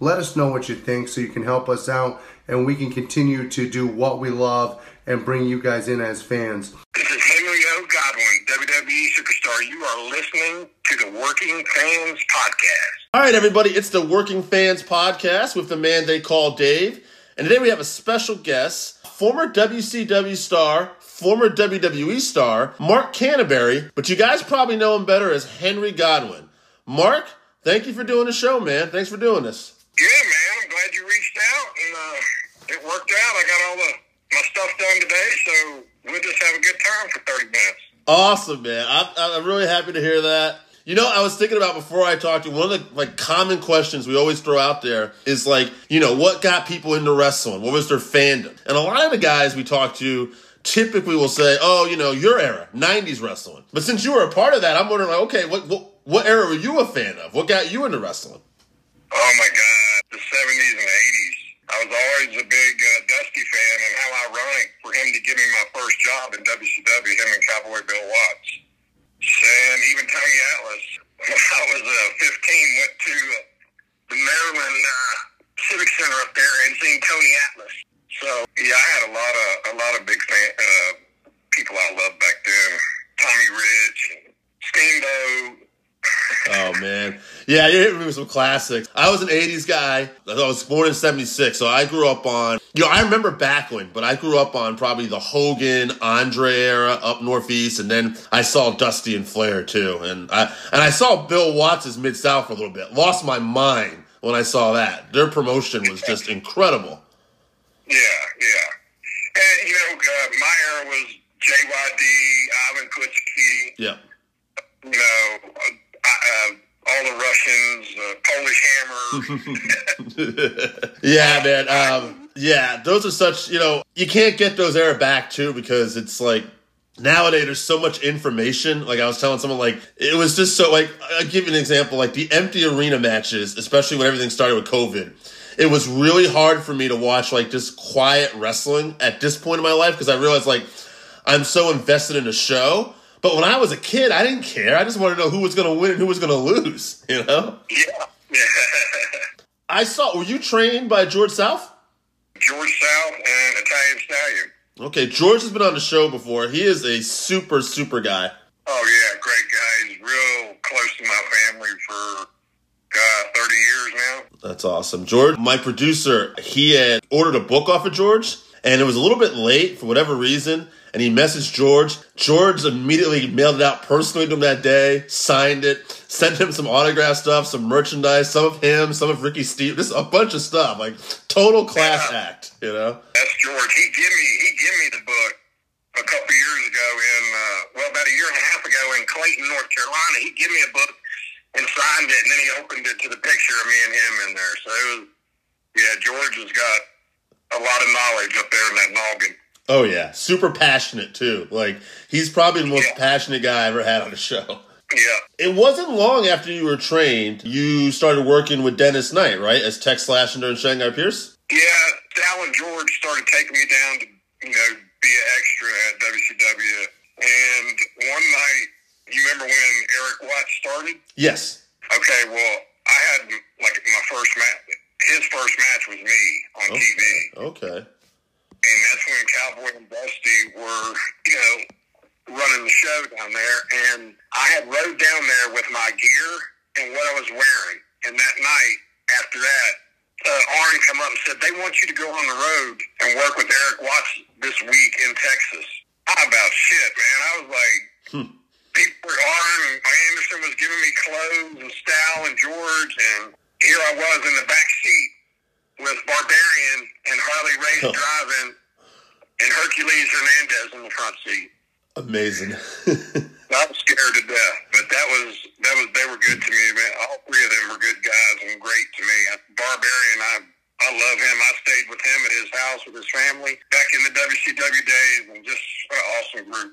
let us know what you think so you can help us out and we can continue to do what we love and bring you guys in as fans. This is Henry O. Godwinn, WWE superstar. You are listening to the Working Fans Podcast. All right, everybody, it's the Working Fans Podcast with the man they call Dave. And today we have a special guest, former WCW star, former WWE star, Mark Canterbury, but you guys probably know him better as Henry Godwinn. Mark, thank you for doing the show, man. Thanks for doing this. Yeah, man. I'm glad you reached out and uh, it worked out. I got all the my stuff done today, so we'll just have a good time for 30 minutes. Awesome, man. I'm, I'm really happy to hear that. You know, I was thinking about before I talked to you, one of the like common questions we always throw out there is like, you know, what got people into wrestling? What was their fandom? And a lot of the guys we talk to typically will say, oh, you know, your era, 90s wrestling. But since you were a part of that, I'm wondering like, okay, what what, what era were you a fan of? What got you into wrestling? Oh my God, the 70s and 80s. I was always a big uh, Dusty fan, and how ironic for him to give me my first job in WCW, him and Cowboy Bill Watts. And even Tony Atlas, when I was uh, 15, went to uh, the Maryland uh, Civic Center up there and seen Tony Atlas. So yeah, I had a lot of a lot of big fan uh, people I loved back then. Tommy Rich and Steamboat. Oh man, yeah, you hit me with some classics. I was an '80s guy. I was born in '76, so I grew up on. You know, I remember Backlund, but I grew up on probably the Hogan, Andre era up northeast, and then I saw Dusty and Flair too, and I and I saw Bill Watts' Mid South for a little bit. Lost my mind when I saw that. Their promotion was just incredible. Yeah, yeah. And you know, uh, my era was JYD, Ivan Klitsky. Yeah. You know, uh, uh, all the Russians, uh, Polish Hammer. yeah, man. Um, yeah, those are such, you know, you can't get those era back too because it's like nowadays there's so much information. Like I was telling someone, like it was just so like I'll give you an example, like the empty arena matches, especially when everything started with COVID. It was really hard for me to watch like just quiet wrestling at this point in my life because I realized like I'm so invested in a show. But when I was a kid, I didn't care. I just wanted to know who was going to win and who was going to lose. You know. yeah. I saw. Were you trained by George South? George South and Italian Stallion. Okay, George has been on the show before. He is a super, super guy. Oh yeah, great guy. He's real close to my family for God, thirty years now. That's awesome. George, my producer, he had ordered a book off of George, and it was a little bit late for whatever reason. And he messaged George. George immediately mailed it out personally to him that day, signed it, sent him some autograph stuff, some merchandise, some of him, some of Ricky Steve, just a bunch of stuff. Like total class Yeah. act, you know? That's George. He give me he give me the book a couple years ago in uh, well about a year and a half ago in Clayton, North Carolina. He gave me a book and signed it, and then he opened it to the picture of me and him in there. So it was yeah, George has got a lot of knowledge up there in that noggin. Oh yeah, super passionate too. Like he's probably the most Yeah. passionate guy I ever had on the show. Yeah. It wasn't long after you were trained, you started working with Dennis Knight, right, as Tech Slash and Shanghai Pierce. Yeah, Sal and George started taking me down to, you know, be an extra at WCW. And one night, you remember when Erik Watts started? Yes. Okay, well, I had like my first match. His first match was me on Okay. TV, Okay. and that's when Cowboy and Dusty were, you know, running the show down there. And I had rode down there with my gear and what I was wearing. And that night, after that, uh, Arn come up and said they want you to go on the road and work with Erik Watts this week in Texas. How about shit, man? I was like, people were Arn and Anderson was giving me clothes and Stal and George, and here I was in the back seat with Barbarian and Harley Race Oh. driving, and Hercules Hernandez in the front seat. Amazing. I was scared to death, but that was that was they were good to me, man. All three of them were good guys and great to me. Barbarian, I I love him. I stayed with him at his house with his family back in the WCW days, and just what an awesome group.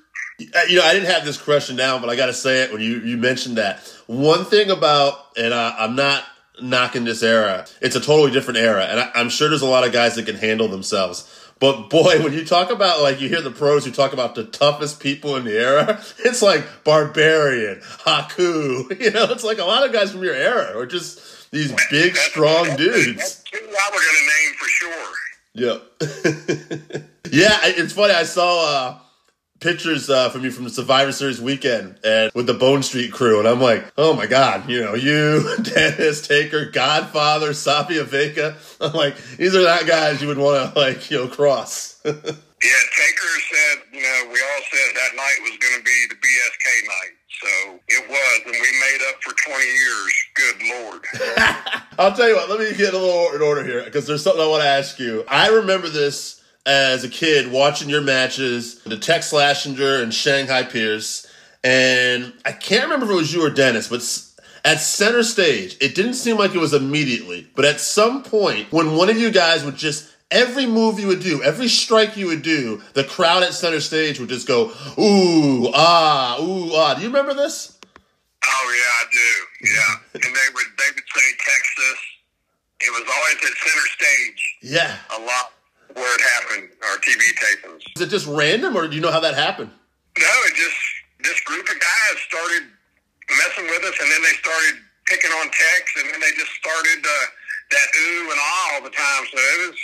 Uh, you know, I didn't have this question down, but I got to say it when you, you mentioned that. One thing about, and I, I'm not knocking this era, it's a totally different era. And I, I'm sure there's a lot of guys that can handle themselves. But boy, when you talk about, like, you hear the pros who talk about the toughest people in the era, it's like Barbarian, Haku. You know, it's like a lot of guys from your era are just these big, That's- strong that's- dudes. That's two I going to name for sure. Yep. yeah, it's funny. I saw uh, pictures uh, from you from the Survivor Series weekend and with the Bone Street Krew, and I'm like, oh my god, you know, you, Dennis Taker, Godfather, Savio Vega. I'm like, these are not guys you would want to like, you know, cross. Yeah, Taker said, you know, we all said that night was going to be the BSK night. So it was, and we made up for 20 years. Good Lord. I'll tell you what. Let me get a little in order here because there's something I want to ask you. I remember this as a kid watching your matches, the Tex Slazenger and Shanghai Pierce, and I can't remember if it was you or Dennis, but at center stage, it didn't seem like it was immediately, but at some point when one of you guys would just every move you would do, every strike you would do, the crowd at center stage would just go ooh ah ooh ah. Do you remember this? Oh yeah, I do. Yeah, and they would they would say Texas. It was always at center stage Yeah. a lot where it happened. Our TV tapings. Is it just random, or do you know how that happened? No, it just this group of guys started messing with us, and then they started picking on Tex, and then they just started uh, that ooh and ah all the time. So it was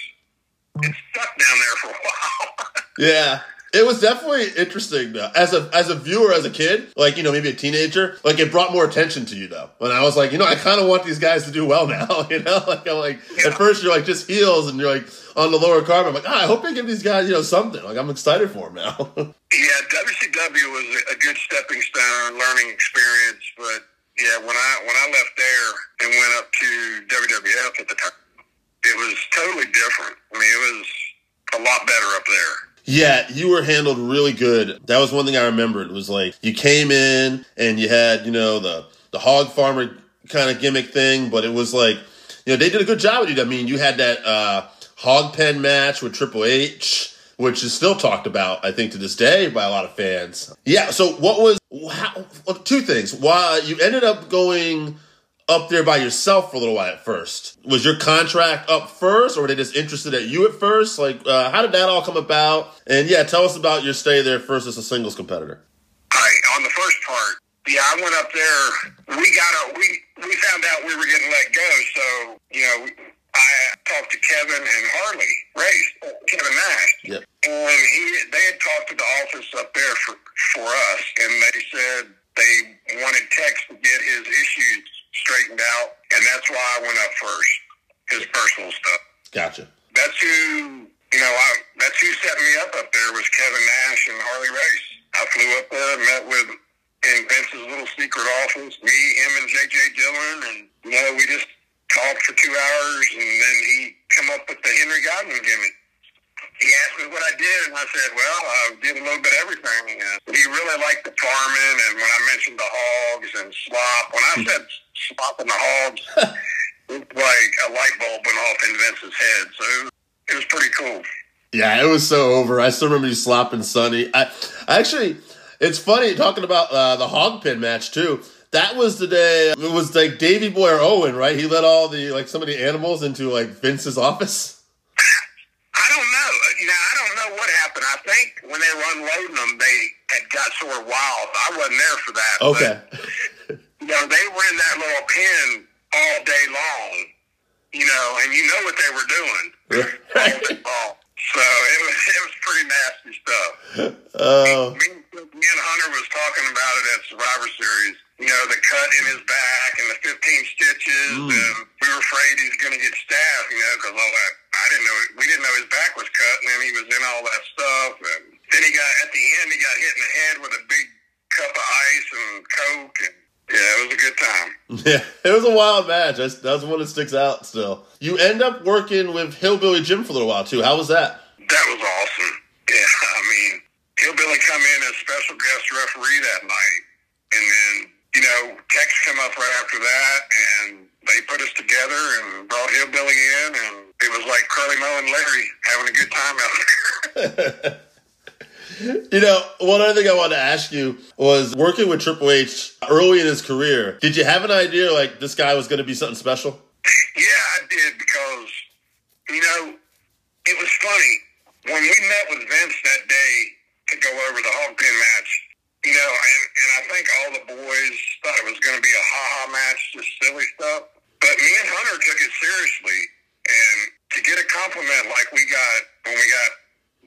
it stuck down there for a while. Yeah. It was definitely interesting though. As a as a viewer, as a kid, like you know, maybe a teenager, like it brought more attention to you though. When I was like, you know, I kind of want these guys to do well now. You know, like I'm like Yeah. at first you're like just heels and you're like on the lower card. I'm like, ah, I hope they give these guys you know something. Like I'm excited for them now. Yeah, WCW was a good stepping stone, learning experience. But yeah, when I when I left there and went up to WWF at the time, it was totally different. I mean, it was a lot better up there. Yeah, you were handled really good. That was one thing I remembered. It was like you came in and you had, you know, the the hog farmer kind of gimmick thing, but it was like, you know, they did a good job with you. I mean, you had that uh hog pen match with Triple H, which is still talked about, I think, to this day by a lot of fans. Yeah, so what was how, two things. Why you ended up going up there by yourself for a little while at first. Was your contract up first, or were they just interested at you at first? Like, uh, how did that all come about? And yeah, tell us about your stay there first as a singles competitor. All right, on the first part, yeah, I went up there. We got a we we found out we were getting let go, so you know I talked to Kevin and Harley Race, Kevin Nash, Yep. and he they had talked to the office up there for for us, and they said they wanted Tex to get his issues straightened out, and that's why I went up first, his personal stuff. Gotcha. That's who you know. I that's who set me up up there was Kevin Nash and Harley Race. I flew up there, met with in Vince's little secret office, me, him, and JJ Dillon, and you know we just talked for two hours, and then he come up with the Henry Godwinn gimmick. He asked me what I did, and I said, "Well, I did a little bit of everything." Uh, he really liked the farming, and when I mentioned the hogs and slop, when I said slop the hogs, it was like a light bulb went off in Vince's head. So it was, it was pretty cool. Yeah, it was so over. I still remember you slopping Sunny. I, I actually, it's funny talking about uh, the hog pen match too. That was the day. It was like Davy Boy or Owen, right? He let all the like some of the animals into like Vince's office. I don't know. Now I don't know what happened. I think when they were unloading them, they had got sort of wild. I wasn't there for that. Okay. But, pin all day long, you know, and you know what they were doing. all So it was it was pretty nasty stuff. Oh, Me, me and Hunter was talking about it at Survivor Series. You know, the cut in his back and the 15 stitches, Mm. and we were afraid he was going to get stabbed. You know, because all that I didn't know we didn't know his back was cut, and then he was in all that stuff, and then he got at the end he got hit in the head with a big cup of ice and coke, and yeah, it was a good time. yeah, it was a wild match. That's, that's one that sticks out still. You end up working with Hillbilly Jim for a little while too. How was that? That was awesome. Yeah, I mean, Hillbilly come in as special guest referee that night, and then you know Tex come up right after that, and they put us together and brought Hillbilly in, and it was like Curly Moe and Larry having a good time out there. You know, one other thing I wanted to ask you was working with Triple H early in his career. Did you have an idea like this guy was going to be something special? yeah, I did because you know it was funny when we met with Vince that day to go over the hog pen match. You know, and, and I think all the boys thought it was going to be a ha ha match, just silly stuff. But me and Hunter took it seriously, and to get a compliment like we got when we got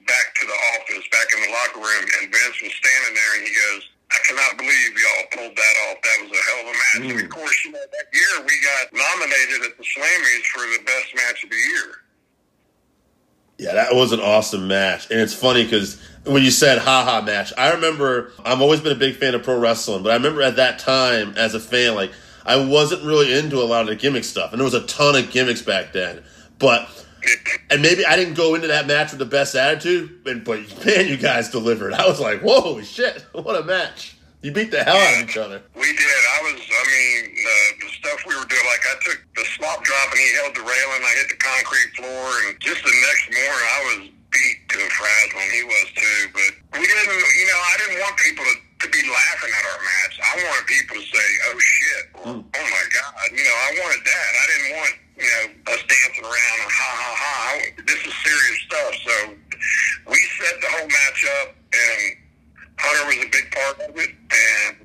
back to the office, back in the locker room, and Vince was standing there, and he goes, "I cannot believe y'all pulled that off. That was a hell of a match." And of hmm. course, you know that year we got nominated at the Slammies for the best match of the year. Yeah, that was an awesome match. And it's funny because when you said haha match, I remember I've always been a big fan of pro wrestling, but I remember at that time as a fan, like I wasn't really into a lot of the gimmick stuff. And there was a ton of gimmicks back then. But and maybe I didn't go into that match with the best attitude, and but man, you guys delivered. I was like, whoa, shit, what a match. You beat the hell out of each other. We did. I was. I mean, uh, the stuff we were doing. Like I took the slop drop and he held the railing. I hit the concrete floor, and just the next morning I was beat to a frazzle, and he was too. But we didn't. You know, I didn't want people to, to be laughing at our match. I wanted people to say, "Oh shit," or "Oh my god." You know, I wanted that. I didn't want you know around and ha ha ha. This is serious stuff. So we set the whole match up and. Hunter was a big part of it, and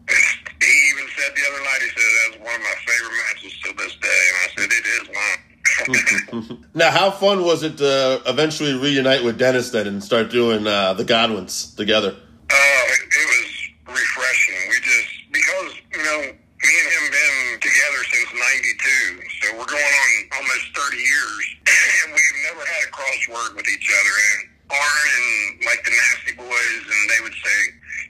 he even said the other night, he said that was one of my favorite matches to this day, and I said it is mine. Now, how fun was it to eventually reunite with Dennis then and start doing uh, the Godwinns together? uh, it, it was refreshing. We just because you know me and him been together since '92, so we're going on almost 30 years, and we've never had a crossword with each other. And Arn and like the Nasty Boys, and they would say,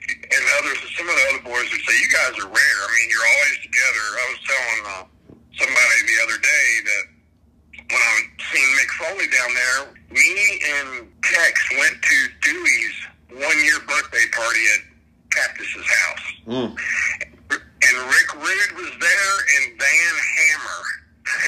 and others, some of the other boys would say, "You guys are rare. I mean, you're always together." I was telling uh, somebody the other day that when I seen Mick Foley down there, me and Tex went to Dewey's one year birthday party at Cactus's house. Mm. And Rick Rude was there and Van Hammer.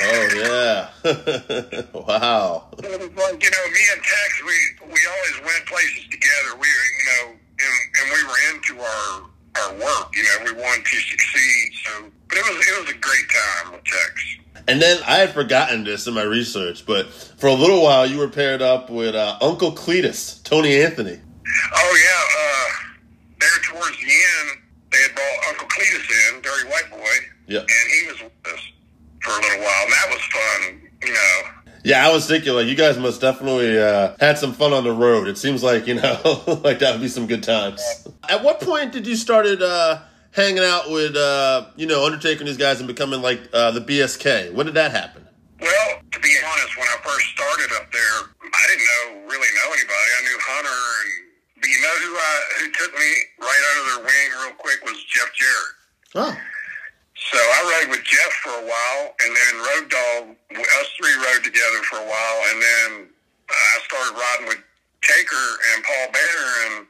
Oh, yeah. wow. It was like, you know, me and Tex, we, we always went places together. We were, you know, and, and we were into our our work. You know, we wanted to succeed. So, but it was it was a great time with Tex. And then I had forgotten this in my research, but for a little while you were paired up with uh, Uncle Cletus, Tony Anthony. Oh yeah, uh, there towards the end, they had brought Uncle Cletus in, Dirty White Boy, Yeah. and he was with us for a little while, and that was fun. You know, Yeah, I was thinking like you guys must definitely uh, had some fun on the road. It seems like you know, like that would be some good times. At what point did you started uh, hanging out with uh, you know Undertaker and these guys and becoming like uh, the BSK? When did that happen? well, to be honest, when I first started up there, I didn't know really know anybody. I knew Hunter, and but you know who I who took me right under their wing real quick was Jeff Jarrett. Oh, So I rode with Jeff for a while, and then Road Dog, us three rode together for a while, and then I started riding with Taker and Paul Bearer, and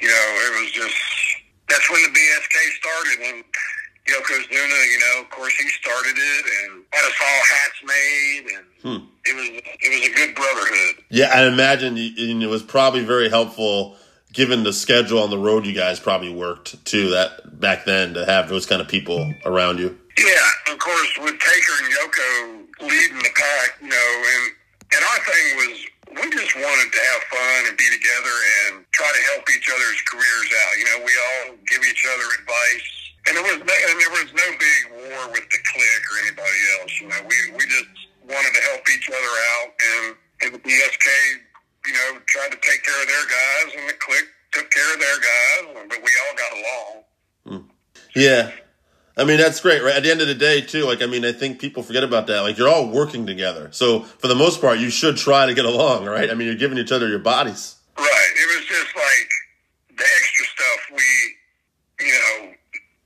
you know it was just that's when the BSK started. When Yokozuna, you know, of course he started it, and had us all hats made, and Hmm. it was it was a good brotherhood. yeah. I imagine and it was probably very helpful given the schedule on the road you guys probably worked too. That back then to have those kind of people around you. Yeah, of course, with Taker and Yoko leading the pack, you know, and and our thing was we just wanted to have fun and be together and try to help each other's careers out. You know, we all give each other advice, and there was no, and there was no big war with the clique or anybody else. You know, we we just wanted to help each other out, and, and the BSK, you know, tried to take care of their guys, and the clique took care of their guys, but we all got along. Hmm. Yeah. I mean, that's great, right? At the end of the day, too, like, I mean, I think people forget about that. Like, you're all working together. So, for the most part, you should try to get along, right? I mean, you're giving each other your bodies. Right. It was just like the extra stuff we, you know,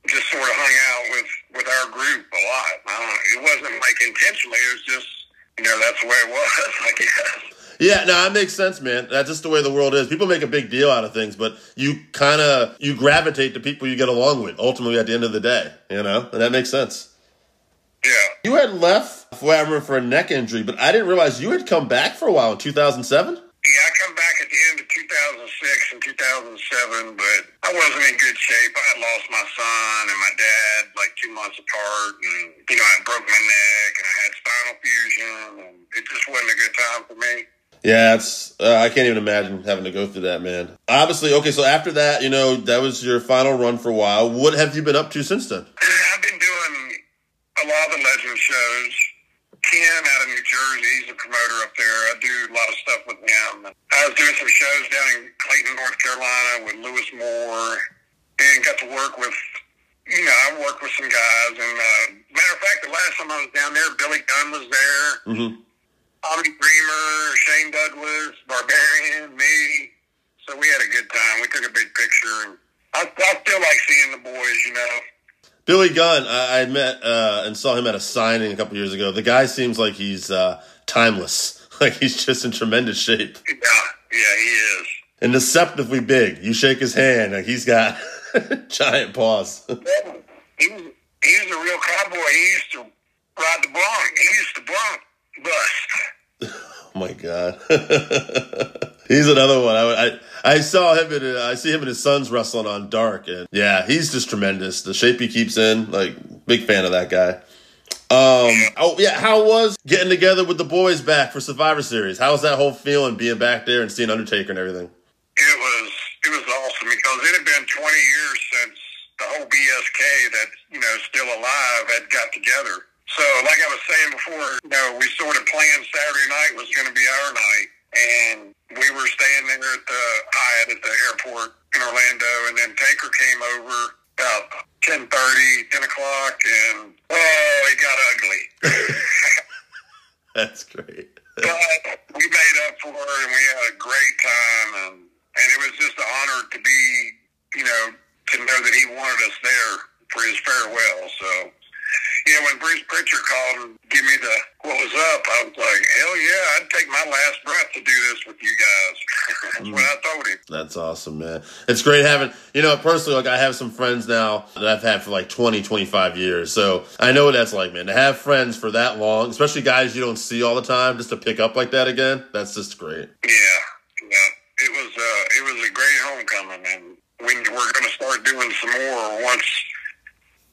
just sort of hung out with with our group a lot. I don't. It wasn't like intentionally. It was just, you know, that's the way it was. I guess. Yeah, no, that makes sense, man. That's just the way the world is. People make a big deal out of things, but you kind of you gravitate to people you get along with. Ultimately, at the end of the day, you know, and that makes sense. Yeah. You had left, for I remember, for a neck injury, but I didn't realize you had come back for a while in 2007. Yeah, I come back at the end of 2006 and 2007, but I wasn't in good shape. I had lost my son and my dad like two months apart, and you know I broke my neck and I had spinal fusion, and it just wasn't a good time for me. Yeah, it's uh, I can't even imagine having to go through that, man. Obviously, okay. So after that, you know, that was your final run for a while. What have you been up to since then? I've been doing a lot of the legend shows. Ken out of New Jersey, he's a promoter up there. I do a lot of stuff with him. I was doing some shows down in Clayton, North Carolina with Lewis Moore, and got to work with, you know, I worked with some guys. And uh, matter of fact, the last time I was down there, Billy Gunn was there. Mm-hmm. Tommy Dreamer, Shane Douglas, Barbarian, me. So we had a good time. We took a big picture, and I, I still like seeing the boys. You know, Billy Gunn, I, I met uh, and saw him at a signing a couple years ago. The guy seems like he's uh, timeless. Like he's just in tremendous shape yeah, yeah, he is. and deceptively big. You shake his hand, like he's got giant paws. He was he was a real cowboy. He used to ride the bronc. He used to bronc bust. Oh my god, he's another one. I, I I saw him in I see him and his sons wrestling on Dark, and yeah, he's just tremendous. The shape he keeps in, like big fan of that guy. Um, oh yeah, how was getting together with the boys back for Survivor Series? How was that whole feeling being back there and seeing Undertaker and everything? It was it was awesome because it had been 20 years since the whole BSK that you know still alive had got together. So, like I was saying before, you know, we sort of planned Saturday night was going to be our night, and we were staying there at the Hyatt at the airport in Orlando, and then Taker came over about 10:30, 10 o'clock, and oh, it got ugly. That's great. but we made up for it, and we had a great time, and and it was just an honor to be, you know, to know that he wanted us there for his farewell. So, you know, when Bruce Pritchard called and give me the what was up, I was like, hell yeah, I'd take my last breath to do this with you guys. That's what I told him. That's awesome, man. It's great having, you know, personally, like I have some friends now that I've had for like 20, 25 years. So I know what that's like, man. To have friends for that long, especially guys you don't see all the time, just to pick up like that again, that's just great. Yeah, yeah. It was uh, it was a great homecoming, and we, we're going to start doing some more once.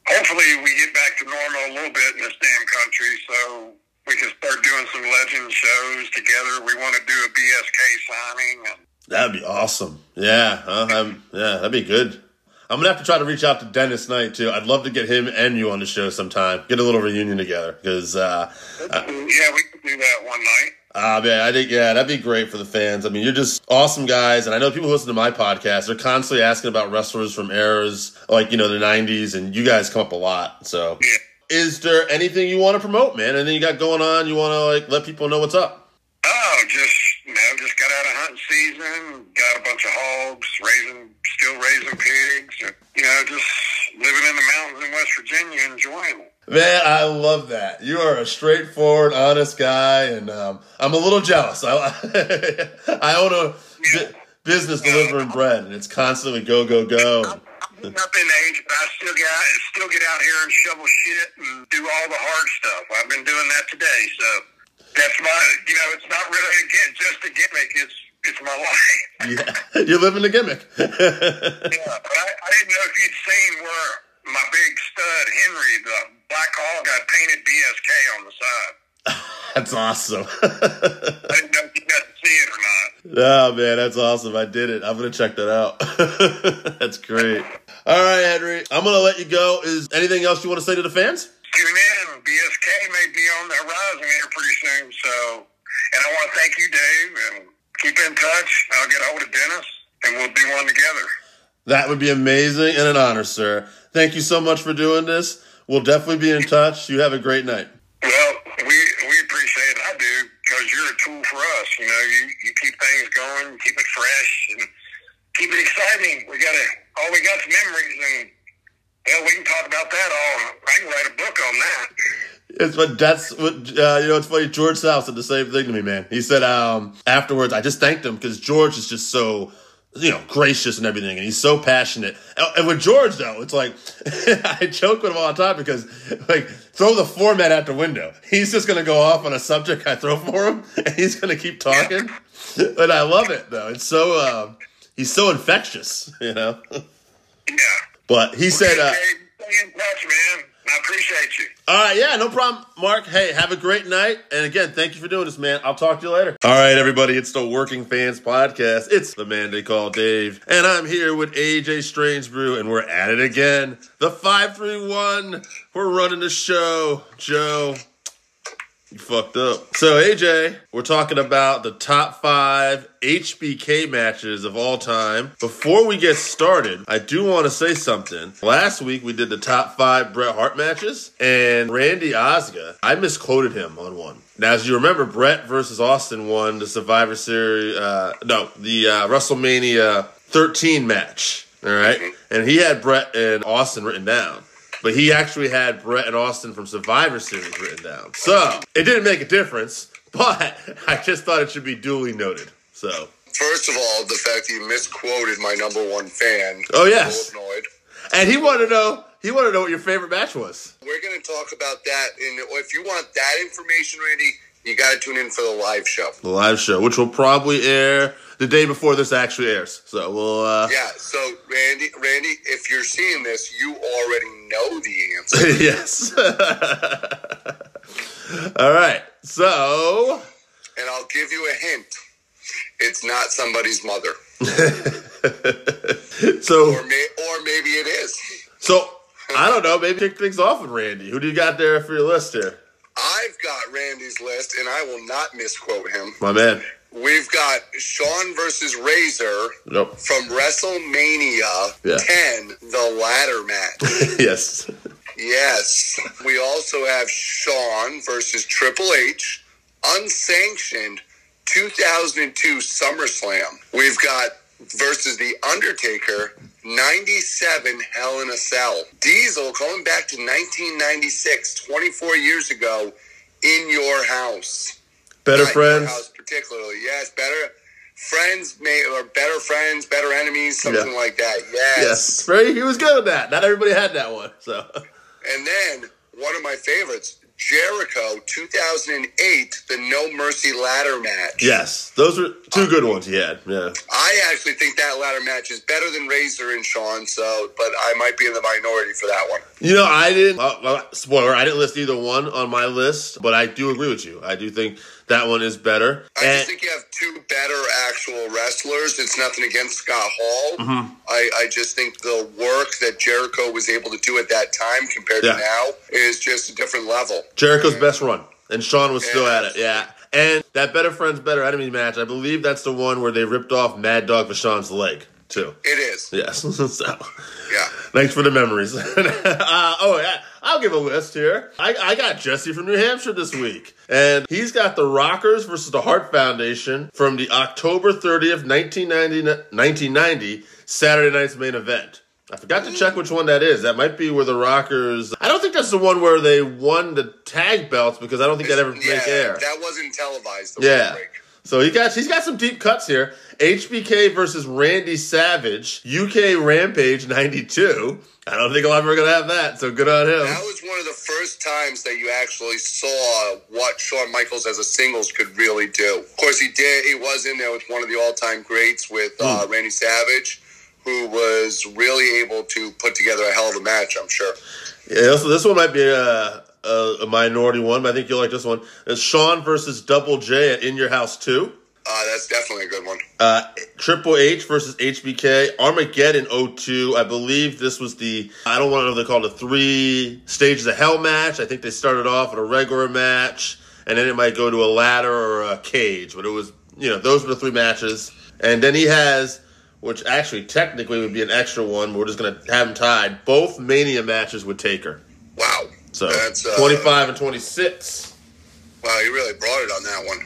Hopefully, we get back to normal a little bit in this damn country, so we can start doing some legend shows together. We want to do a BSK signing, and That'd be awesome. Yeah, huh? I'm, yeah, that'd be good. I'm gonna have to try to reach out to Dennis Knight too. I'd love to get him and you on the show sometime. Get a little reunion together because, uh, yeah, we can do that one night. Uh, man, I think yeah, that'd be great for the fans. I mean, you're just awesome guys, and I know people who listen to my podcast. They're constantly asking about wrestlers from eras like you know the '90s, and you guys come up a lot. So, Yeah. is there anything you want to promote, man? Anything you got going on? You want to like let people know what's up? Oh, just you know, just got out of hunting season. Got a bunch of hogs, raising, still raising pigs. And, you know, just living in the mountains in West Virginia, enjoying it. Man, I love that. You are a straightforward, honest guy, and um, I'm a little jealous. I, I own a bu- business delivering bread, and it's constantly go, go, go. I'm up in age, but I still get out, still get out here and shovel shit and do all the hard stuff. I've been doing that today, so that's my. You know, it's not really again just a gimmick. It's it's my life. Yeah, you're living the gimmick. Yeah, but I, I didn't know if you'd seen where my big stud Henry, the black hog, got painted BSK on the side. that's awesome. I didn't know if you got to see it or not. oh man, that's awesome. I did it. I'm gonna check that out. that's great. All right, Henry. I'm gonna let you go. Is anything else you want to say to the fans? Tune in. BSK may be on the horizon here pretty soon. So, and I want to thank you, Dave, and keep in touch. I'll get hold of Dennis, and we'll do one together. That would be amazing and an honor, sir. Thank you so much for doing this. We'll definitely be in touch. You have a great night. Well, we we appreciate it. I do because you're a tool for us. You know, you you keep things going, keep it fresh, and keep it exciting. We got all we got is memories, and hell, we can talk about that all. I can write a book on that. It's but that's what uh, you know. It's funny. George South said the same thing to me, man. He said um, afterwards, I just thanked him because George is just so you know gracious and everything, and he's so passionate. And- with George though, it's like I joke with him all the time because like throw the format out the window. He's just gonna go off on a subject I throw for him, and he's gonna keep talking. But I love it though. It's so um, he's so infectious, you know. Yeah. But he said. Uh, stay in touch, man. I appreciate you. All right, yeah, no problem, Mark. Hey, have a great night. And again, thank you for doing this, man. I'll talk to you later. All right, everybody, it's the Working Fans Podcast. It's the man they call Dave. And I'm here with AJ Strangebrew, and we're at it again. The 531. We're running the show. Joe, you fucked up. So, AJ, we're talking about the top five HBK matches of all time. Before we get started, I do want to say something. Last week we did the top five Bret Hart matches, and Randy Osga, I misquoted him on one. Now, as you remember, Bret versus Austin won the Survivor Series, uh, no, the uh, WrestleMania 13 match. All right, and he had Bret and Austin written down. But he actually had Bret and Austin from Survivor Series written down. So it didn't make a difference, but I just thought it should be duly noted. So, First of all, the fact that you misquoted my number one fan. Oh, yes. Annoyed. and he wanted to know, he wanted to know what your favorite match was. We're going to talk about that. And if you want that information, Randy, you got to tune in for the live show. The live show, which will probably air the day before this actually airs. So we'll, uh, Yeah. So, Randy, Randy, if you're seeing this, you already know the answer. yes. All right. So, and I'll give you a hint. It's not somebody's mother, so, or may, or maybe it is. so I don't know. Maybe kick things off with Randy. Who do you got there for your list here? I've got Randy's list, and I will not misquote him. My man. We've got Shawn versus Razor Nope. from WrestleMania Yeah. 10, the ladder match. yes. yes. We also have Shawn versus Triple H, unsanctioned 2002 SummerSlam. We've got versus The Undertaker, 97 Hell in a Cell. Diesel coming back to 1996, 24 years ago, in your house. Better Not friends. house particularly. Yes, better friends may or better friends, better enemies, something Yeah. like that. Yes. Yes, very. He was good at that. Not everybody had that one. So And then one of my favorites, Jericho, 2008, the No Mercy ladder match. yes, those were two good ones he had. Yeah, I actually think that ladder match is better than Razor and Shawn. So, but I might be in the minority for that one. you know, I didn't. Uh, spoiler: I didn't list either one on my list, but I do agree with you. I do think that one is better. I And just think you have two better actual wrestlers. It's nothing against Scott Hall. Mm-hmm. I, I just think the work that Jericho was able to do at that time compared Yeah. to now is just a different level. Jericho's best run, and Shawn was still at it. Yeah, and that better friends, better enemies match. I believe that's the one where they ripped off Mad Dog Vachon's leg too. It is. Yes, so. Yeah. Thanks for the memories. uh, oh, yeah. I'll give a list here. I, I got Jesse from New Hampshire this week. And he's got the Rockers versus the Hart Foundation from the October 30th, 1990, 1990 Saturday night's main event. I forgot to check which one that is. That might be where the Rockers. I don't think that's the one where they won the tag belts because I don't think that ever yeah, make air. That wasn't televised. The Yeah. break. So he got he's got some deep cuts here. HBK versus Randy Savage, UK Rampage '92. I don't think a lot of them are gonna have that. So good on him. That was one of the first times that you actually saw what Shawn Michaels as a singles could really do. Of course, he did. He was in there with one of the all-time greats with uh, Randy Savage, who was really able to put together a hell of a match. I'm sure. Yeah, so this one might be a, a, a minority one, but I think you'll like this one. It's Shawn versus Double J at In Your House 2. Uh, that's definitely a good one. Uh, Triple H versus HBK Armageddon 02. I believe this was the I don't want to they called it a three stages of hell match. I think they started off with a regular match and then it might go to a ladder or a cage. But it was you know those were the three matches. And then he has, which actually technically would be an extra one. But we're just gonna have him tied. Both Mania matches with Taker. Wow. So That's, uh, 25 and 26. Wow, you really brought it on that one.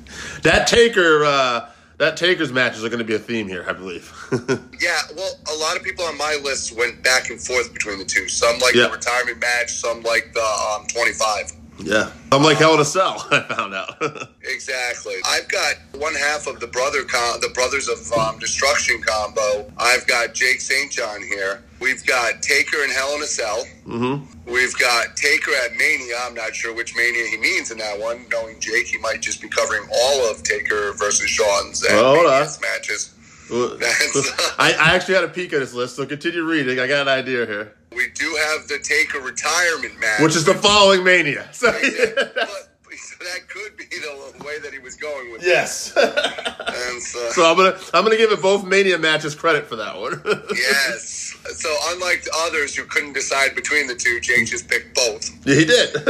that Taker, uh, that Taker's matches are going to be a theme here, I believe. Yeah, well, a lot of people on my list went back and forth between the two. Some like Yeah. the retirement match, some like the um, 25. Yeah, I'm like Hell in a Cell. I found out. Exactly. I've got one half of the brother com- the Brothers of um, Destruction combo. I've got Jake St. John here. We've got Taker and Hell in a Cell. mm-hmm. We've got Taker at Mania. I'm not sure which Mania he means in that one. Knowing Jake, he might just be covering all of Taker versus Shawn's at Well, hold Mania's on. matches. That's- I, I actually had a peek at his list, so continue reading. I got an idea here, We do have the take a retirement match, which is the following Mania. So, but so that could be the way that he was going with. yes. so, so I'm gonna I'm gonna give it both Mania matches credit for that one. yes. So unlike the others who couldn't decide between the two, Jake just picked both. yeah, he did.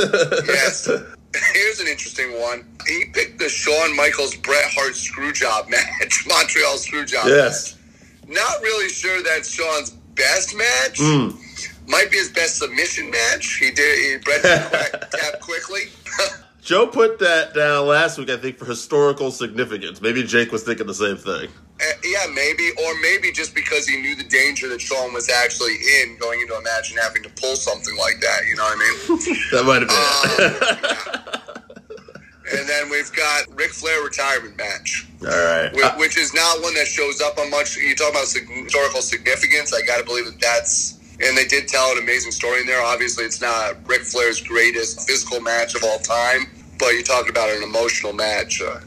Yes. Here's an interesting one. He picked the Shawn Michaels Bret Hart Screwjob match, Montreal Screwjob. yes. match. Not really sure that's Shawn's best match. Mm. Might be his best submission match. He did. He quack- tap quickly. Joe put that down last week, I think, for historical significance. Maybe Jake was thinking the same thing. Uh, yeah, maybe, or maybe just because he knew the danger that Shawn was actually in going into a match and having to pull something like that. You know what I mean? That might have been it. and then we've got Ric Flair retirement match, All right. whi- which is not one that shows up on much. You talk about historical significance. I got to believe that that's. And they did tell an amazing story in there. Obviously, it's not Ric Flair's greatest physical match of all time, but you're talking about an emotional match. Uh,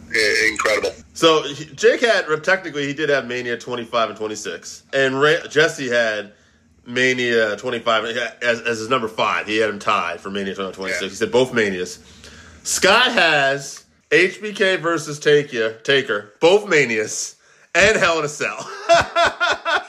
incredible. So Jake had technically he did have Mania 25 and 26, and Ray, Jesse had Mania 25 as, as his number five. He had him tied for Mania 25 26. Yeah. He said both Manias. Scott has HBK versus Taker, Taker, both Manias, and Hell in a Cell.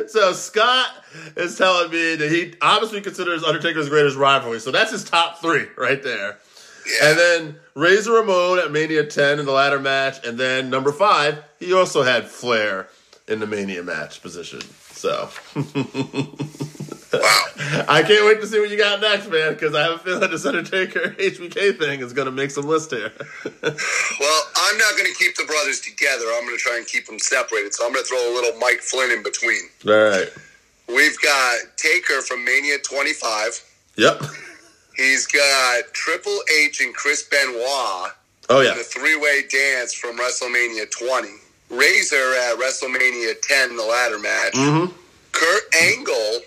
so Scott is telling me that he obviously considers Undertaker's greatest rivalry. So that's his top three right there. Yeah. And then Razor Ramon at Mania 10 in the ladder match. And then number five, he also had Flair in the Mania match position. So wow. I can't wait to see what you got next, man, because I have a feeling this Undertaker HBK thing is going to make some list here. Well, I'm not going to keep the brothers together. I'm going to try and keep them separated. So I'm going to throw a little Mike Flynn in between. All right. We've got Taker from Mania 25. Yep. He's got Triple H and Chris Benoit Oh, yeah. the three-way dance from WrestleMania 20. Razor at WrestleMania 10, the ladder match. Mm-hmm. Kurt Angle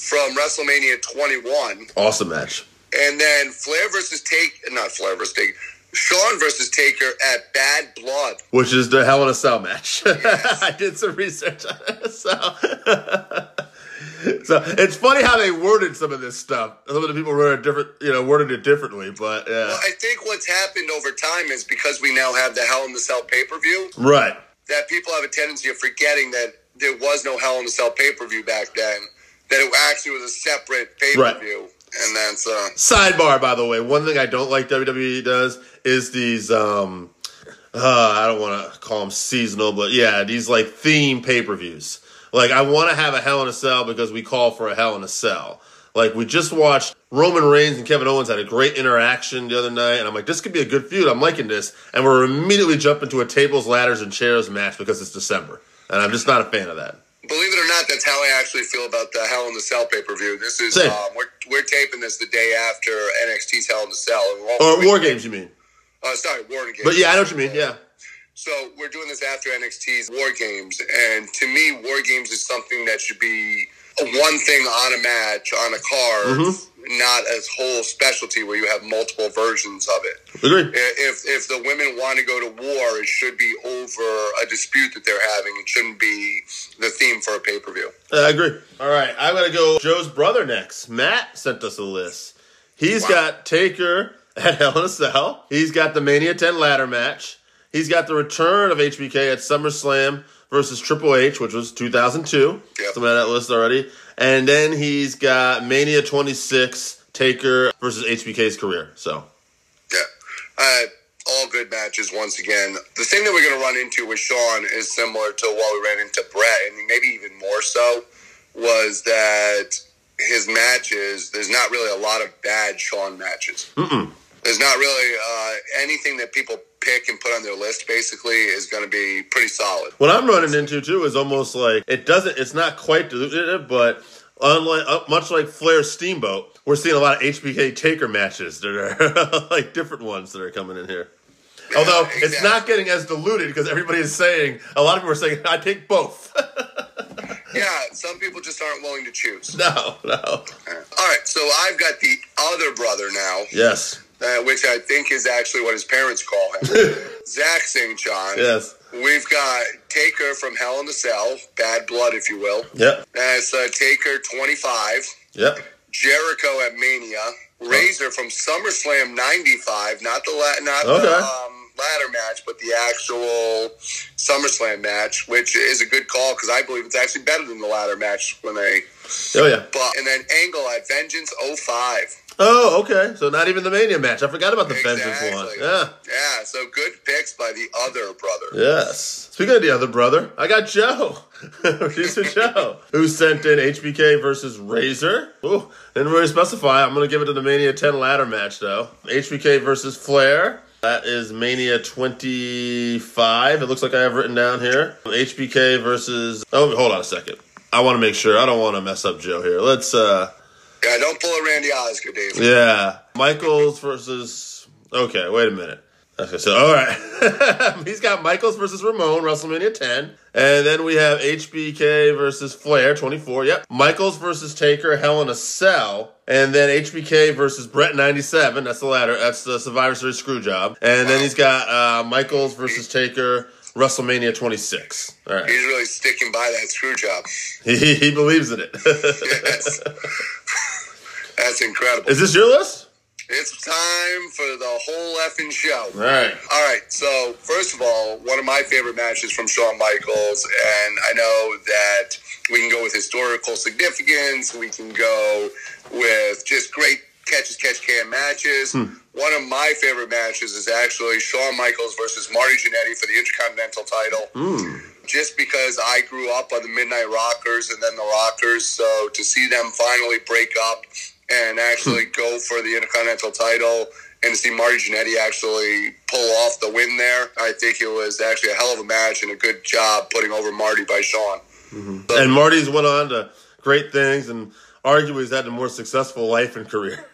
from WrestleMania 21. Awesome match. And then Flair versus Take, not Flair versus Taker, Shawn versus Taker at Bad Blood. Which is the Hell in a Cell match. I did some research on it. So. so it's funny how they worded some of this stuff. Some of the people wrote it different, you know, worded it differently. But yeah, Well, I think what's happened over time is because we now have the Hell in the Cell pay per view, right. that people have a tendency of forgetting that there was no Hell in the Cell pay per view back then. That it actually was a separate pay per view, and that's uh, Sidebar, by the way, one thing I don't like WWE does is these. um uh, I don't want to call them seasonal, but yeah, these like theme pay per views. Like I want to have a Hell in a Cell because we call for a Hell in a Cell. Like we just watched Roman Reigns and Kevin Owens had a great interaction the other night, and I'm like, this could be a good feud. I'm liking this, and we're immediately jumping to a tables, ladders, and chairs match because it's December, and I'm just not a fan of that. Believe it or not, that's how I actually feel about the Hell in the Cell pay per view. This is um, we're we're taping this the day after NXT's Hell in the Cell. Or War Games, you mean? Uh, sorry, War Games. But yeah, I know what you mean. Yeah, So we're doing this after NXT's War Games, and to me, War Games is something that should be one thing on a match on a card, Mm-hmm. Not a whole specialty where you have multiple versions of it. agree. If if the women want to go to war, it should be over a dispute that they're having. It shouldn't be the theme for a pay per view. I agree. All right, I'm gonna go Joe's brother next. Matt sent us a list. He's Wow. got Taker at Hell in a Cell. He's got the Mania 10 ladder match. He's got the return of HBK at SummerSlam versus Triple H, which was 2002. Yep. Some of that list already. And then he's got Mania 26, Taker versus HBK's career. So, Yeah. Uh, all good matches once again. The thing that we're going to run into with Shawn is similar to what we ran into Bret, and maybe even more so, was that his matches, there's not really a lot of bad Shawn matches. Mm-mm. There's not really uh, anything that people pick and put on their list, basically, is going to be pretty solid. what I'm running into too is almost like it doesn't, it's not quite diluted, but unlike, uh, much like Flair Steamboat, we're seeing a lot of HBK Taker matches that are like different ones that are coming in here. Although Yeah, it's not getting as diluted because everybody is saying, a lot of people are saying, I take both. Yeah, some people just aren't willing to choose. no, no. All right, so I've got the other brother now, Yes, uh, which I think is actually what his parents call him, Zach St. John. yes. We've got Taker from Hell in the Cell, Bad Blood, if you will. Yep, That's uh, Taker 25, yep. Jericho at Mania, Razor from SummerSlam 95, not the la- not Okay. the um, ladder match, but the actual SummerSlam match, which is a good call because I believe it's actually better than the ladder match when they. Oh, yeah. But and then Angle at Vengeance 05. Oh, okay. So not even the Mania match. I forgot about the Vengeance one. Yeah. Yeah, so good picks by the other brother. Yes. Speaking of the other brother, I got Joe. Producer Joe. Who sent in HBK versus Razor. Ooh, didn't really specify. I'm going to give it to the Mania 10 ladder match, though. HBK versus Flair. That is Mania 25. It looks like I have written down here. HBK versus. Oh, hold on a second. I want to make sure. I don't want to mess up Joe here. Let's, uh, Yeah, don't pull a Randy Oscar, Dave. yeah. Michaels versus. Okay, wait a minute. Okay, so all right, he's got Michaels versus Ramon WrestleMania 10, and then we have HBK versus Flair 24. Yep, Michaels versus Taker Hell in a Cell, and then HBK versus Bret 97. That's the latter. That's the Survivor Series screw job, and then he's got uh, Michaels versus Taker WrestleMania 26. All right, He's really sticking by that screw job. he, he believes in it. Yes. That's incredible. Is this your list? It's time for the whole effing show. All right. All right, so first of all, one of my favorite matches from Shawn Michaels, and I know that we can go with historical significance, we can go with just great catch as catch can matches. Hmm. One of my favorite matches is actually Shawn Michaels versus Marty Jannetty for the Intercontinental title. Hmm. Just because I grew up on the Midnight Rockers and then the Rockers, so to see them finally break up and actually go for the Intercontinental title and to see Marty Jannetty actually pull off the win there, I think it was actually a hell of a match and a good job putting over Marty by Shawn. Mm-hmm. And Marty's went on to great things and arguably has had a more successful life and career.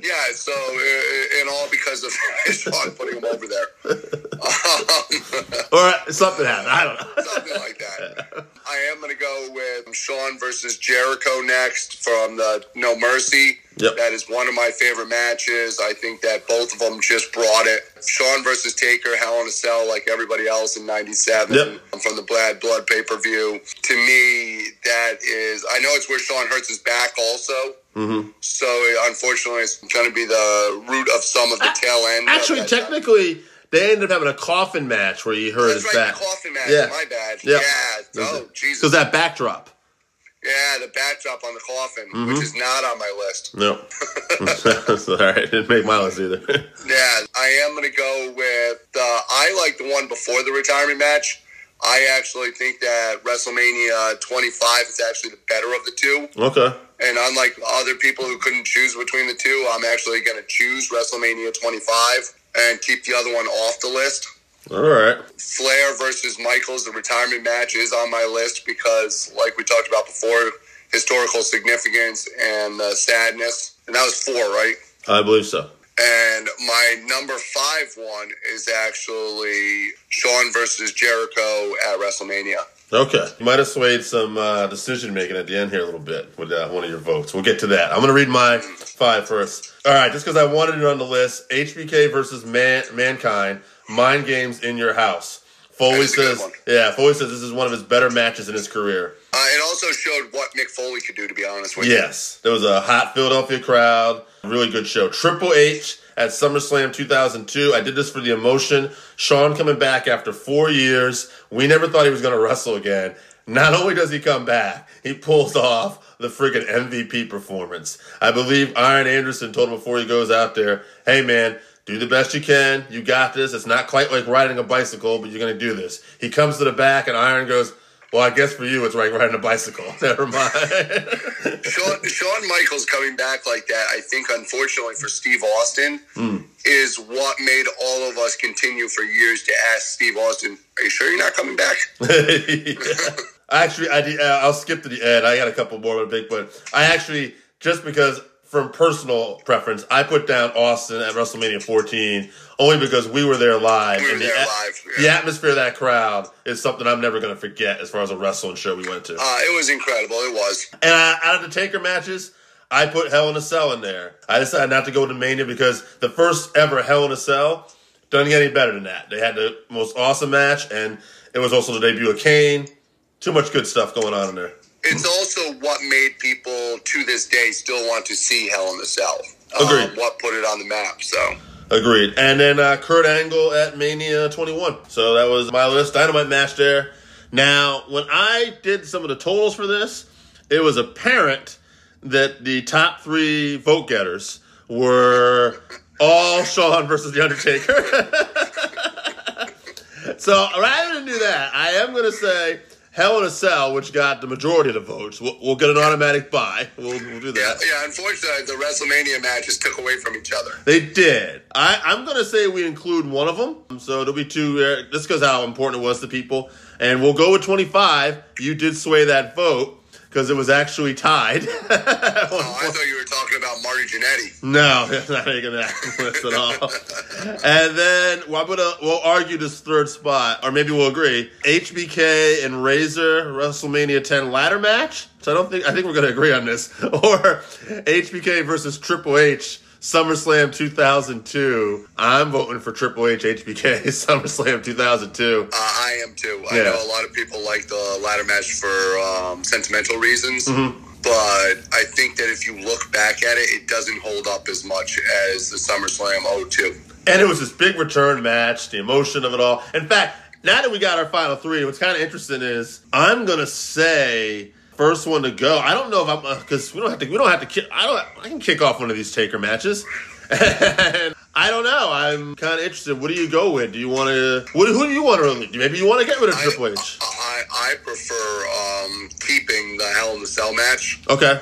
Yeah, so uh, and all because of Shawn putting him over there. Um, Or something happened. I don't know. something like that. I am going to go with Shawn versus Jericho next from the No Mercy. Yep. That is one of my favorite matches. I think that both of them just brought it. Shawn versus Taker, Hell in a Cell, like everybody else in '97 Yep. from the Blood Blood pay per view. To me, that is. I know it's where Shawn hurts his back also. Mm-hmm. So unfortunately, it's going to be the root of some of the tail end. Actually, that- technically, they ended up having a coffin match where he hurt That's his right, back. the coffin match. Yeah. My bad. Yeah. Yeah. Oh, Jesus. Because that backdrop. Yeah, the backdrop on the coffin, Mm-hmm. which is not on my list. No. Sorry, all right. Didn't make my list either. Yeah, I am going to go with. Uh, I like the one before the retirement match. I actually think that WrestleMania 25 is actually the better of the two. okay. And unlike other people who couldn't choose between the two, I'm actually going to choose WrestleMania 25 and keep the other one off the list. All right. Flair versus Michaels, the retirement match, is on my list because, like we talked about before, historical significance and uh, sadness. And that was four, right? I believe so. And my number five one is actually Shawn versus Jericho at WrestleMania. Okay. You might have swayed some uh, decision making at the end here a little bit with uh, one of your votes. We'll get to that. I'm going to read my five first. All right. Just because I wanted it on the list HBK versus Man- Mankind, Mind Games in Your House. Foley That's a good says, yeah, Foley says this is one of his better matches in his career. Uh, it also showed what Mick Foley could do, to be honest with you. Yes, there was a hot Philadelphia crowd. Really good show. Triple H at SummerSlam 2002. I did this for the emotion. Shawn coming back after four years. We never thought he was going to wrestle again. Not only does he come back, he pulls off the friggin' MVP performance. I believe Arn Anderson told him before he goes out there, hey man, do the best you can. You got this. It's not quite like riding a bicycle, but you're going to do this. He comes to the back, and Arn goes, well, I guess for you, it's like riding a bicycle. Never mind. Shawn, Shawn Michaels coming back like that, I think, unfortunately for Steve Austin, Mm. is what made all of us continue for years to ask Steve Austin, "Are you sure you're not coming back?" Actually, I did, uh, I'll skip to the end. I got a couple more, but big. But I actually just because from personal preference, I put down Austin at WrestleMania 14 only because we were there live. We were and the, there at- live, The atmosphere of that crowd is something I'm never going to forget as far as a wrestling show we went to. Uh, it was incredible. It was. And I, out of the Taker matches, I put Hell in a Cell in there. I decided not to go to Mania because the first ever Hell in a Cell doesn't get any better than that. They had the most awesome match, and it was also the debut of Kane. Too much good stuff going on in there. It's also what made people to this day still want to see Hell in the Cell. Agreed. Um, what put it on the map. So Agreed. And then uh, Kurt Angle at Mania 21. So that was my list. Dynamite match there. Now, when I did some of the totals for this, it was apparent that the top three vote getters were all Shawn versus The Undertaker. so rather than do that, I am going to say Hell in a Cell, which got the majority of the votes. We'll, we'll get an automatic buy. We'll, we'll do that. yeah. yeah, Unfortunately, the WrestleMania matches took away from each other. They did. I, I'm going to say we include one of them. So there'll be two. Uh, this goes how important it was to people. And we'll go with 25. You did sway that vote because it was actually tied. Oh, I thought you were talking about Marty Jannetty. no, it's not making that list at all. and then well, I'm gonna we'll argue this third spot, or maybe we'll agree. HBK and Razor WrestleMania 10 ladder match. So I don't think I think we're gonna agree on this. Or HBK versus Triple H SummerSlam 2002. I'm voting for Triple H HBK SummerSlam 2002. Uh, I am too. I know a lot of people like the ladder match for um, sentimental reasons, Mm-hmm. but I think that if you look back at it, it doesn't hold up as much as the SummerSlam 02. And it was this big return match, the emotion of it all. In fact, now that we got our final three, what's kind of interesting is I'm gonna say first one to go. I don't know if I'm because we don't have to. We don't have to. Kick, I don't. I can kick off one of these Taker matches. And I don't know. I'm kind of interested. What do you go with? Do you want to? What? Who do you want to? Maybe you want to get rid of I, Triple H. I, I prefer um, keeping the Hell in the Cell match. Okay.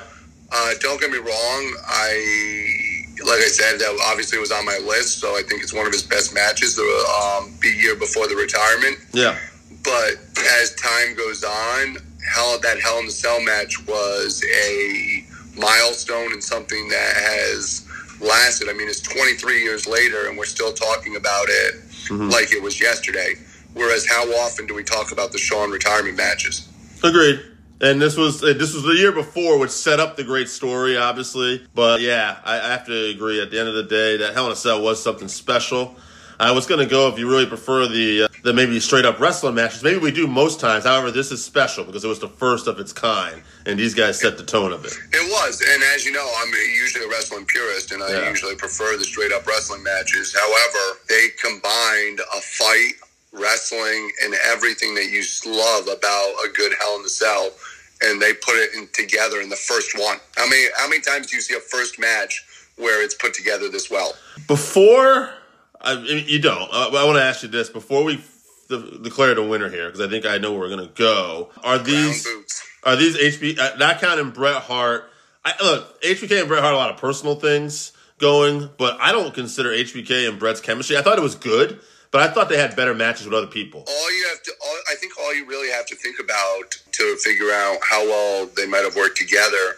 Uh, don't get me wrong. I, like I said, that obviously was on my list, so I think it's one of his best matches. The um, the year before the retirement. Yeah. but as time goes on, hell, that Hell in the Cell match was a milestone and something that has lasted. I mean, it's 23 years later, and we're still talking about it like it was yesterday. Whereas, how often do we talk about the Shawn retirement matches? Agreed. And this was uh, this was the year before, which set up the great story, obviously. But yeah, I, I have to agree. At the end of the day, that Hell in a Cell was something special. I was going to go if you really prefer the uh, the maybe straight up wrestling matches. Maybe we do most times. However, this is special because it was the first of its kind, and these guys set the tone of it. It was, and as you know, I'm usually a wrestling purist, and I Yeah. usually prefer the straight up wrestling matches. However, they combined a fight, wrestling, and everything that you love about a good Hell in the Cell, and they put it in, together in the first one. How many how many times do you see a first match where it's put together this well? Before, I mean, you don't. Uh, I want to ask you this before we f- declare the winner here, because I think I know where we're going to go. Are these? boots. Are these HB uh, not counting Bret Hart? I, look, HBK and Bret Hart a lot of personal things going, but I don't consider HBK and Bret's chemistry. I thought it was good, but I thought they had better matches with other people. All you have to, all, I think, all you really have to think about to figure out how well they might have worked together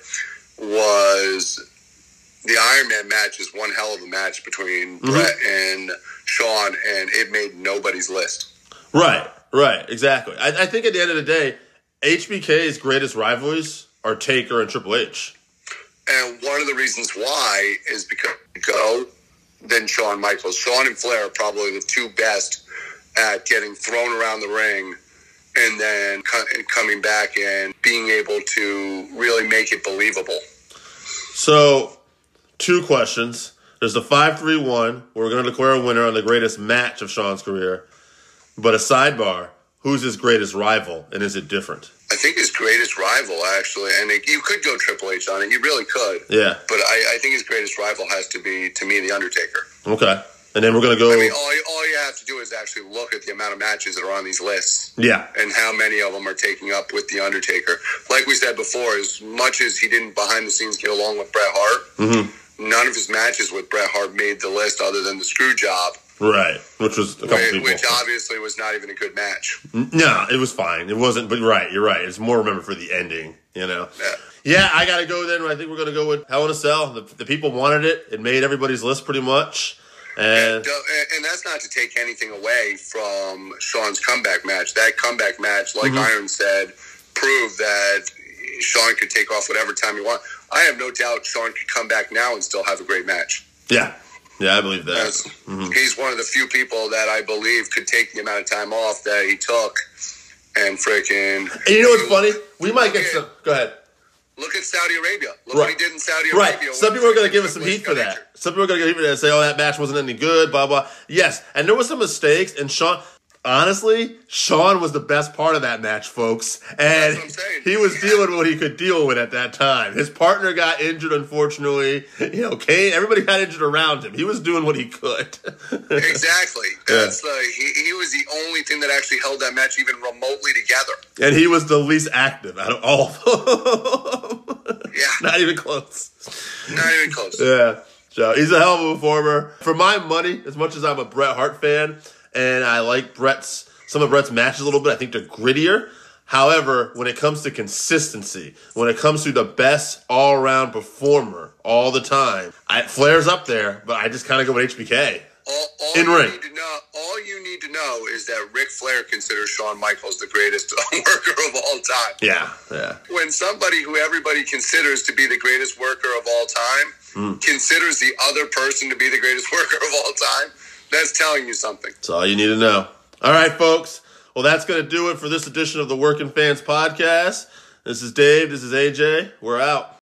was the Iron Man match is one hell of a match between mm-hmm. Bret and Shawn, and it made nobody's list. Right, right, exactly. I, I think at the end of the day, HBK's greatest rivalries are Taker and Triple H. And one of the reasons why is because go then Shawn Michaels. Shawn and Flair are probably the two best at getting thrown around the ring and then co- and coming back and being able to really make it believable. So, two questions. There's the five three one. We're going to declare a winner on the greatest match of Shawn's career. But a sidebar: Who's his greatest rival, and is it different? I think his greatest rival, actually, and it, you could go Triple H on it. You really could. Yeah. But I, I think his greatest rival has to be, to me, The Undertaker. Okay. And then we're going to go. I mean, all, you- all you have to do is actually look at the amount of matches that are on these lists yeah. and how many of them are taking up with The Undertaker. Like we said before, as much as he didn't behind the scenes get along with Bret Hart, Mm-hmm. None of his matches with Bret Hart made the list other than the screw job, Right. Which was a couple which, people. which obviously was not even a good match. No, it was fine. It wasn't, but right, you're right. It's more remembered for the ending, you know? Yeah. Yeah, I got to go then. I think we're going to go with Hell in a Cell. The, the people wanted it. It made everybody's list pretty much. And And, uh, and that's not to take anything away from Shawn's comeback match. That comeback match, like Mm-hmm. Arn said, proved that Shawn could take off whatever time he wants. I have no doubt Shawn could come back now and still have a great match. yeah, yeah, I believe that. That's- mm-hmm. He's one of the few people that I believe could take the amount of time off that he took and freaking. And you know what's funny? We might get some. Go ahead. Look at Saudi Arabia. Look Right. what he did in Saudi Right. Arabia. Some people are going to give us some heat for that. Some people are going to give it and say, "Oh, that match wasn't any good." Blah blah. Yes, and there was some mistakes. And Shawn, honestly, Shawn was the best part of that match, folks. And That's what I'm he was dealing with what he could deal with at that time. His partner got injured, unfortunately. You know, Kane. Everybody got injured around him. He was doing what he could. Exactly. That's the he, he was the only thing that actually held that match even remotely together. and he was the least active out of all of them. Yeah, Not even close. not even close. Yeah. So he's a hell of a performer. For my money, as much as I'm a Bret Hart fan and I like Bret's some of Bret's matches a little bit, I think they're grittier. However, when it comes to consistency, when it comes to the best all around performer all the time, I, Flair's up there, but I just kind of go with HBK. All, all In you ring. need to know, all you need to know is that Ric Flair considers Shawn Michaels the greatest worker of all time. Yeah, yeah. When somebody who everybody considers to be the greatest worker of all time Hmm. considers the other person to be the greatest worker of all time, that's telling you something. That's all you need to know. All right, folks. Well, that's going to do it for this edition of the Working Fans Podcast. This is Dave. This is AJ. We're out.